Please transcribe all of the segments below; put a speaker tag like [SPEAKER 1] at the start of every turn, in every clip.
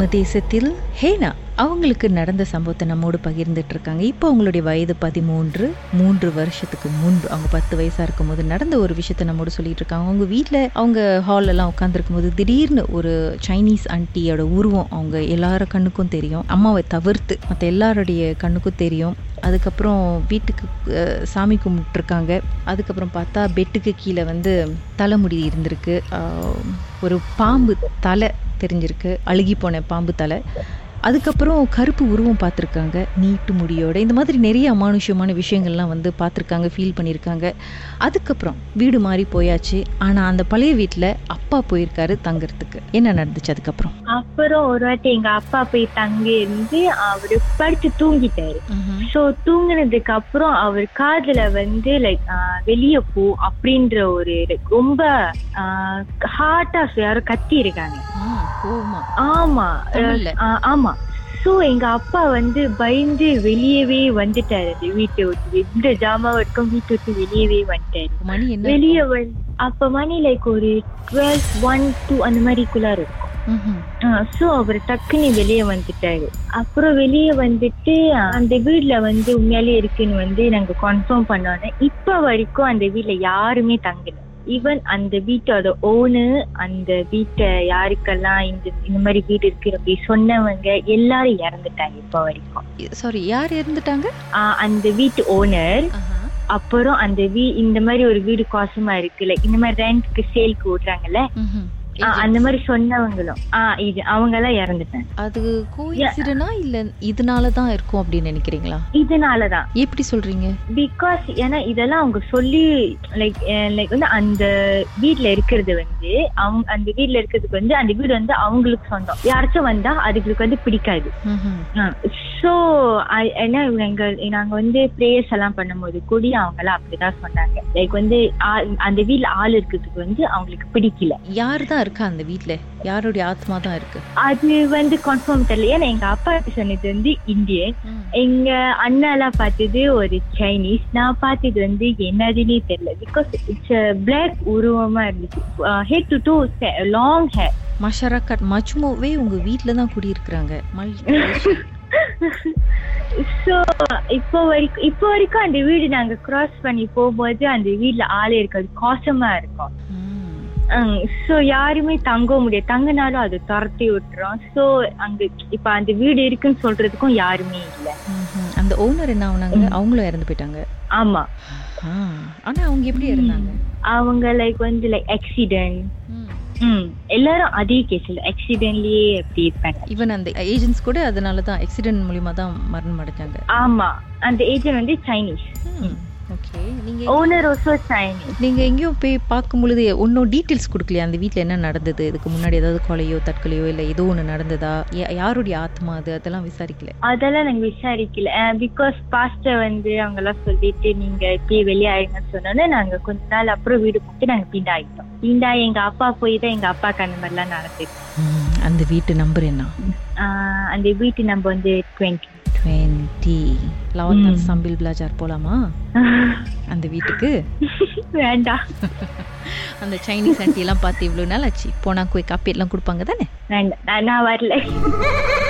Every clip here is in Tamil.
[SPEAKER 1] நம்ம தேசத்தில் ஹேனா அவங்களுக்கு நடந்த சம்பவத்தை நம்மோடு பகிர்ந்துட்டு இருக்காங்க இப்போ அவங்களுடைய வயது பதிமூன்று மூன்று வருஷத்துக்கு முன்பு அவங்க பத்து வயசா இருக்கும் போது நடந்த ஒரு விஷயத்த நம்மோடு சொல்லிட்டு இருக்காங்க அவங்க வீட்டில் அவங்க ஹால் எல்லாம் உட்காந்துருக்கும் போது திடீர்னு ஒரு சைனீஸ் ஆண்டியோட உருவம் அவங்க எல்லார கண்ணுக்கும் தெரியும். அம்மாவை தவிர்த்து மற்ற எல்லாருடைய கண்ணுக்கும் தெரியும். அதுக்கப்புறம் வீட்டுக்கு சாமி கும்பிட்டுருக்காங்க அதுக்கப்புறம் பார்த்தா பெட்டுக்கு கீழே வந்து தலைமுடி இருந்திருக்கு. ஒரு பாம்பு தலை தெரிஞ்சிருக்கு. அழுகி போன பாம்பு தலை. அதுக்கப்புறம் கருப்பு உருவம் பார்த்துருக்காங்க. நீட்டு முடியோட. இந்த மாதிரி நிறைய அமானுஷ்யமான விஷயங்கள்லாம் வந்து பார்த்துருக்காங்க ஃபீல் பண்ணியிருக்காங்க. அதுக்கப்புறம் வீடு மாறி போயாச்சு. ஆனால் அந்த பழைய வீட்டில் அப்பா போயிருக்காரு தங்குறதுக்கு. என்ன நடந்துச்சு அதுக்கப்புறம்?
[SPEAKER 2] அப்புறம் ஒரு வாட்டி எங்க அப்பா போய் தங்கி இருந்து அவரு படுத்து தூங்கிட்டாரு. சோ தூங்குனதுக்கு அப்புறம் அவர் காதுல வந்து லைக் வெளிய போ அப்படின்ற ஒரு ரொம்ப ஹார்ட்டா யாரோ கத்தி இருக்காங்க ஆமா. ஆமா. சோ எங்க அப்பா வந்து பயந்து வெளியவே வந்துட்டாரு வீட்டை விட்டு. எந்த ஜாமான் இருக்கும் வீட்டை விட்டு வெளியவே வந்துட்டாரு. வெளிய வந்து அப்ப மணி லைக் ஒரு டுவெல் ஒன் டூ அந்த மாதிரிக்குள்ளார இருக்கும். ஸோ அவர் டக்குன்னு வெளியே வந்துட்டாரு. அப்புறம் வெளியே வந்துட்டு அந்த வீட்ல வந்து உண்மையாலே இருக்குன்னு வந்து நாங்க கன்ஃபார்ம் பண்ணோன்னே இப்ப வரைக்கும் அந்த வீட்ல யாருமே தங்கல. ஈவன் அந்த வீட்டோட ஓனர் அந்த வீட்டை யாருக்கெல்லாம் இந்த இந்த மாதிரி வீடு இருக்கு அப்படி சொன்னவங்க எல்லாரும் இறந்துட்டாங்க இப்ப வரைக்கும்.
[SPEAKER 1] சாரி யார் இருந்துட்டாங்க
[SPEAKER 2] ஆஹ், அந்த வீட்டு ஓனர் அப்புறம் அந்த வீ இந்த மாதிரி ஒரு வீடு காசமா இருக்குல்ல இந்த மாதிரி ரெண்ட்க்கு சேல்க்கு விடுறாங்கல்ல. ஆஹ், அந்த மாதிரி சொன்னவங்களும். இது அவங்க எல்லாம் இறந்துட்டாங்க.
[SPEAKER 1] அது கோயின்சிடனா இல்ல இதனால தான் இருக்கும் அப்படின்னு நினைக்கிறீங்களா?
[SPEAKER 2] இதனாலதான்
[SPEAKER 1] எப்படி சொல்றீங்க?
[SPEAKER 2] பிகாஸ் ஏன்னா இதெல்லாம் அவங்க சொல்லி லைக் லைக் வந்து அந்த வீட்ல இருக்கிறது வந்து அவங்க அந்த வீட்ல இருக்கிறதுக்கு வந்து அந்த வீடு வந்து அவங்களுக்கு சொந்தம். யாராச்சும் வந்தா அதுங்களுக்கு வந்து பிடிக்காது. ஸோ ஏன்னா எங்க நாங்க வந்து ப்ரேயர்ஸ் எல்லாம் பண்ணும்போது கூடி அவங்க எல்லாம் அப்படிதான் சொன்னாங்க. லைக் வந்து அந்த வீட்ல ஆள் இருக்கிறதுக்கு வந்து அவங்களுக்கு பிடிக்கல.
[SPEAKER 1] யார் தான் இருக்கா அந்த வீட்ல? யாருடைய ஆத்மா தான் இருக்கு?
[SPEAKER 2] அது வந்து கன்ஃபார்ம் தெரியல. ஏன்னா எங்க அப்பா சொன்னது வந்து இந்தியன். எங்க அண்ணா எல்லாம் பார்த்தது ஒரு சைனீஸ் நான் பார்த்தது வந்து என்னதுன்னே தெரியல. பிகாஸ் இட்ஸ் பிளாக் உருவமா இருந்துச்சு. Head to too long hair
[SPEAKER 1] மஷரக்கட் மஜ்மோவே உங்க வீட்ல தான் குடியிருக்கிறாங்க.
[SPEAKER 2] ஸோ இப்போ வரைக்கும் இப்போ வரைக்கும் அந்த வீடு நாங்க கிராஸ் பண்ணி போகும்போது அந்த வீட்ல ஆளே இருக்காது காசமா இருக்கும். ஸோ யாருமே தங்க முடியாது. தங்கினாலும் அது துரத்தி விட்டுரும். ஸோ அங்க இப்ப அந்த வீடு இருக்குன்னு சொல்றதுக்கும் யாருமே இல்லை.
[SPEAKER 1] அந்த ஓனர் என்ன ஆகுனாங்க? அவங்களும் இறந்து போயிட்டாங்க.
[SPEAKER 2] ஆமா.
[SPEAKER 1] ஆனா அவங்க எப்படி இருந்தாங்க
[SPEAKER 2] அவங்க லைக் வந்து லைக் ஆக்சிடென்ட் ம். எல்லாரும் அதே கேஸ்ல ஆக்சிடென்ட்லயே அப்படி இருப்பாங்க.
[SPEAKER 1] ஈவன் அந்த ஏஜென்ட்ஸ் கூட அதனால தான் ஆக்சிடென்ட் மூலியமா தான் மரணம் அடைஞ்சாங்க.
[SPEAKER 2] ஆமா. அந்த ஏஜென்ட் வந்து சைனீஸ்
[SPEAKER 1] ஓகே. நீங்க
[SPEAKER 2] ஓனர் ஆல்சோ சைனீஸ்
[SPEAKER 1] நீங்க எங்கேயோ போய் பார்க்கும் பொழுது ஒன்றும் டீட்டெயில்ஸ் கொடுக்கலையா? அந்த வீட்ல என்ன நடந்தது? இதுக்கு முன்னாடி ஏதாவது கொலையோ தற்கொலையோ இல்லை ஏதோ ஒன்று நடந்ததா? யாருடைய ஆத்மா அது? அதெல்லாம் விசாரிக்கல.
[SPEAKER 2] அதெல்லாம் நாங்க விசாரிக்கல. பிகாஸ் பாஸ்டர் வந்து அவங்க எல்லாம் சொல்லிட்டு நீங்க இப்பயே வெளியே ஆயிடுங்கன்னு சொன்னோன்னே நாங்க கொஞ்ச நாள் அப்புறம் வீடு போட்டு நாங்க பீண்டா ஆயிட்டோம் பீண்டா எங்க அப்பா போய் தான் எங்க அப்பாக்கு அந்த மாதிரிலாம் நடந்துச்சு
[SPEAKER 1] அந்த வீட்டு நம்பர் என்ன?
[SPEAKER 2] அந்த வீட்டு நம்ம வந்து டுவெண்ட்டி
[SPEAKER 1] டுவெண்ட்டி லவத்தார் சம்பில் பிளாஜார் போலாமா? அந்த வீட்டுக்கு?
[SPEAKER 2] வேண்டாம்.
[SPEAKER 1] அந்த சைனீஸ் ஆண்டி எல்லாம் பார்த்து இவ்வளோ நாள் ஆச்சு. போனா போய் காப்பி எல்லாம் கொடுப்பாங்க தானே?
[SPEAKER 2] வேண்டாம். நான் வரல.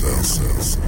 [SPEAKER 3] Sensa.